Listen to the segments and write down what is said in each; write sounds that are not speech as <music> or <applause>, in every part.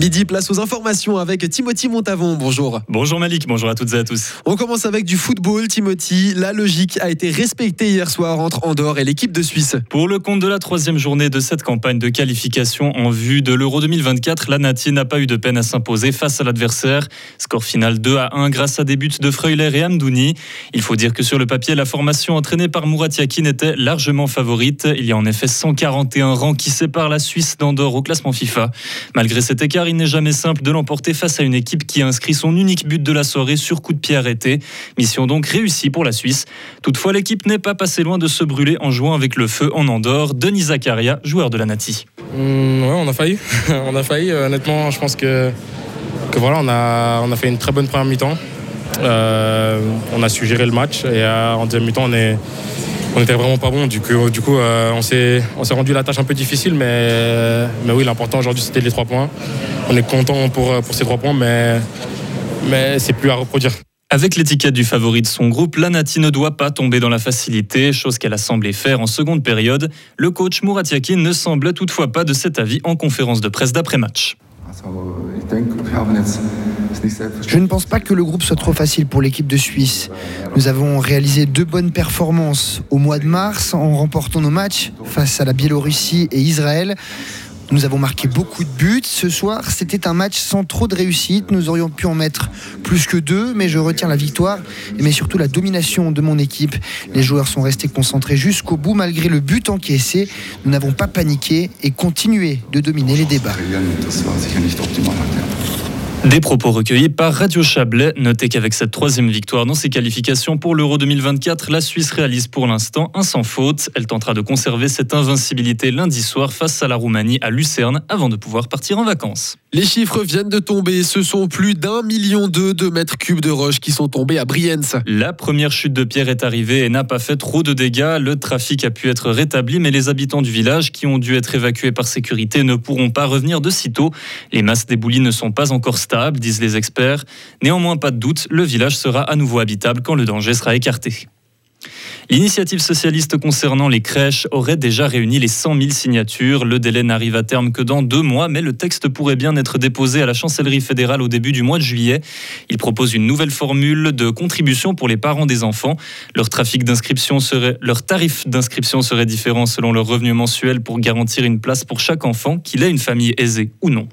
Midi, place aux informations avec Timothy Montavon. Bonjour. Bonjour Malik, bonjour à toutes et à tous. On commence avec du football, Timothy. La logique a été respectée hier soir entre Andorre et l'équipe de Suisse. Pour le compte de la troisième journée de cette campagne de qualification en vue de l'Euro 2024, la Nati n'a pas eu de peine à s'imposer face à l'adversaire. Score final 2 à 1 grâce à des buts de Freuler et Amdouni. Il faut dire que sur le papier, la formation entraînée par Murat Yakin était largement favorite. Il y a en effet 141 rangs qui séparent la Suisse d'Andorre au classement FIFA. Malgré cet écart, il n'est jamais simple de l'emporter face à une équipe qui a inscrit son unique but de la soirée sur coup de pied arrêté. Mission donc réussie pour la Suisse. Toutefois, l'équipe n'est pas passée loin de se brûler en jouant avec le feu en Andorre. Denis Zakaria, joueur de la Nati. Mmh, ouais, on a failli. <laughs> on a failli. Honnêtement, je pense que, que voilà, on a, on a fait une très bonne première mi-temps. Euh, on a su gérer le match et euh, en deuxième mi-temps, on est on était vraiment pas bon. Du coup, du coup euh, on s'est rendu la tâche un peu difficile, mais, mais oui, l'important aujourd'hui c'était les trois points. On est content pour, pour ces trois points, mais, mais c'est plus à reproduire. Avec l'étiquette du favori de son groupe, la Nati ne doit pas tomber dans la facilité, chose qu'elle a semblé faire en seconde période. Le coach Murat Yakin ne semble toutefois pas de cet avis en conférence de presse d'après-match. Je ne pense pas que le groupe soit trop facile pour l'équipe de Suisse. Nous avons réalisé deux bonnes performances au mois de mars en remportant nos matchs face à la Biélorussie et Israël. Nous avons marqué beaucoup de buts. Ce soir, c'était un match sans trop de réussite. Nous aurions pu en mettre plus que deux, mais je retiens la victoire, mais surtout la domination de mon équipe. Les joueurs sont restés concentrés jusqu'au bout malgré le but encaissé. Nous n'avons pas paniqué et continué de dominer les débats. Des propos recueillis par Radio Chablais. Notez qu'avec cette troisième victoire dans ses qualifications pour l'Euro 2024, la Suisse réalise pour l'instant un sans faute. Elle tentera de conserver cette invincibilité lundi soir face à la Roumanie à Lucerne avant de pouvoir partir en vacances. Les chiffres viennent de tomber. Ce sont plus d'un million d'œufs de mètres cubes de roches qui sont tombés à Brienz. La première chute de pierre est arrivée et n'a pas fait trop de dégâts. Le trafic a pu être rétabli, mais les habitants du village qui ont dû être évacués par sécurité ne pourront pas revenir de sitôt. Les masses d'éboulis ne sont pas encore stables, disent les experts. Néanmoins, pas de doute, le village sera à nouveau habitable quand le danger sera écarté. L'initiative socialiste concernant les crèches aurait déjà réuni les 100 000 signatures. Le délai n'arrive à terme que dans deux mois, mais le texte pourrait bien être déposé à la chancellerie fédérale au début du mois de juillet. Il propose une nouvelle formule de contribution pour les parents des enfants. Leur, trafic d'inscription serait, leur tarif d'inscription serait différent selon leur revenu mensuel pour garantir une place pour chaque enfant, qu'il ait une famille aisée ou non.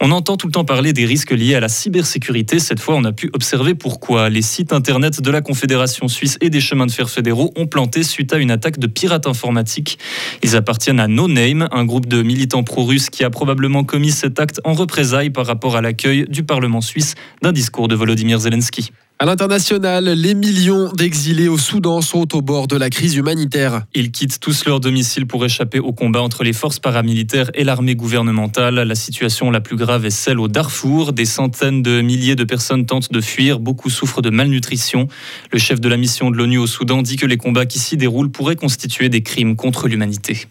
On entend tout le temps parler des risques liés à la cybersécurité. Cette fois, on a pu observer pourquoi. Les sites internet de la Confédération suisse et des chemins de fer fédéraux ont planté suite à une attaque de pirates informatiques. Ils appartiennent à No Name, un groupe de militants pro-russes qui a probablement commis cet acte en représailles par rapport à l'accueil du Parlement suisse d'un discours de Volodymyr Zelensky. À l'international, les millions d'exilés au Soudan sont au bord de la crise humanitaire. Ils quittent tous leur domicile pour échapper au combat entre les forces paramilitaires et l'armée gouvernementale. La situation la plus grave est celle au Darfour. Des centaines de milliers de personnes tentent de fuir. Beaucoup souffrent de malnutrition. Le chef de la mission de l'ONU au Soudan dit que les combats qui s'y déroulent pourraient constituer des crimes contre l'humanité.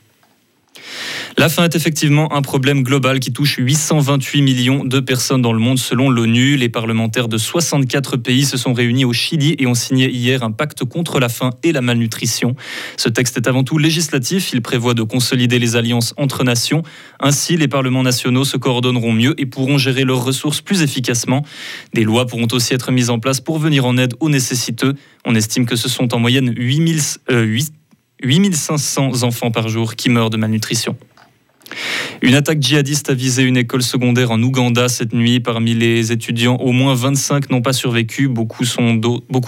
La faim est effectivement un problème global qui touche 828 millions de personnes dans le monde selon l'ONU. Les parlementaires de 64 pays se sont réunis au Chili et ont signé hier un pacte contre la faim et la malnutrition. Ce texte est avant tout législatif. Il prévoit de consolider les alliances entre nations. Ainsi, les parlements nationaux se coordonneront mieux et pourront gérer leurs ressources plus efficacement. Des lois pourront aussi être mises en place pour venir en aide aux nécessiteux. On estime que ce sont en moyenne 8500 enfants par jour qui meurent de malnutrition. Une attaque djihadiste a visé une école secondaire en Ouganda cette nuit. Parmi les étudiants, au moins 25 n'ont pas survécu. Beaucoup,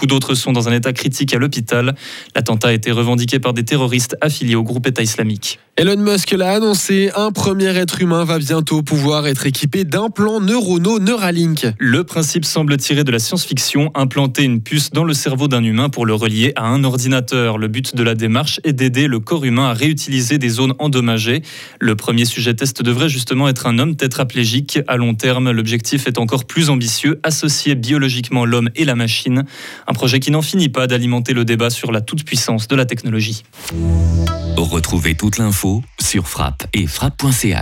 d'autres sont dans un état critique à l'hôpital. L'attentat a été revendiqué par des terroristes affiliés au groupe État islamique. Elon Musk l'a annoncé, un premier être humain va bientôt pouvoir être équipé d'implants neuronaux Neuralink. Le principe semble tirer de la science-fiction, implanter une puce dans le cerveau d'un humain pour le relier à un ordinateur. Le but de la démarche est d'aider le corps humain à réutiliser des zones endommagées. Le premier sujet test devrait justement être un homme tétraplégique. À long terme, l'objectif est encore plus ambitieux, associer biologiquement l'homme et la machine. Un projet qui n'en finit pas d'alimenter le débat sur la toute-puissance de la technologie. Retrouvez toute l'info sur frappe et frappe.ch.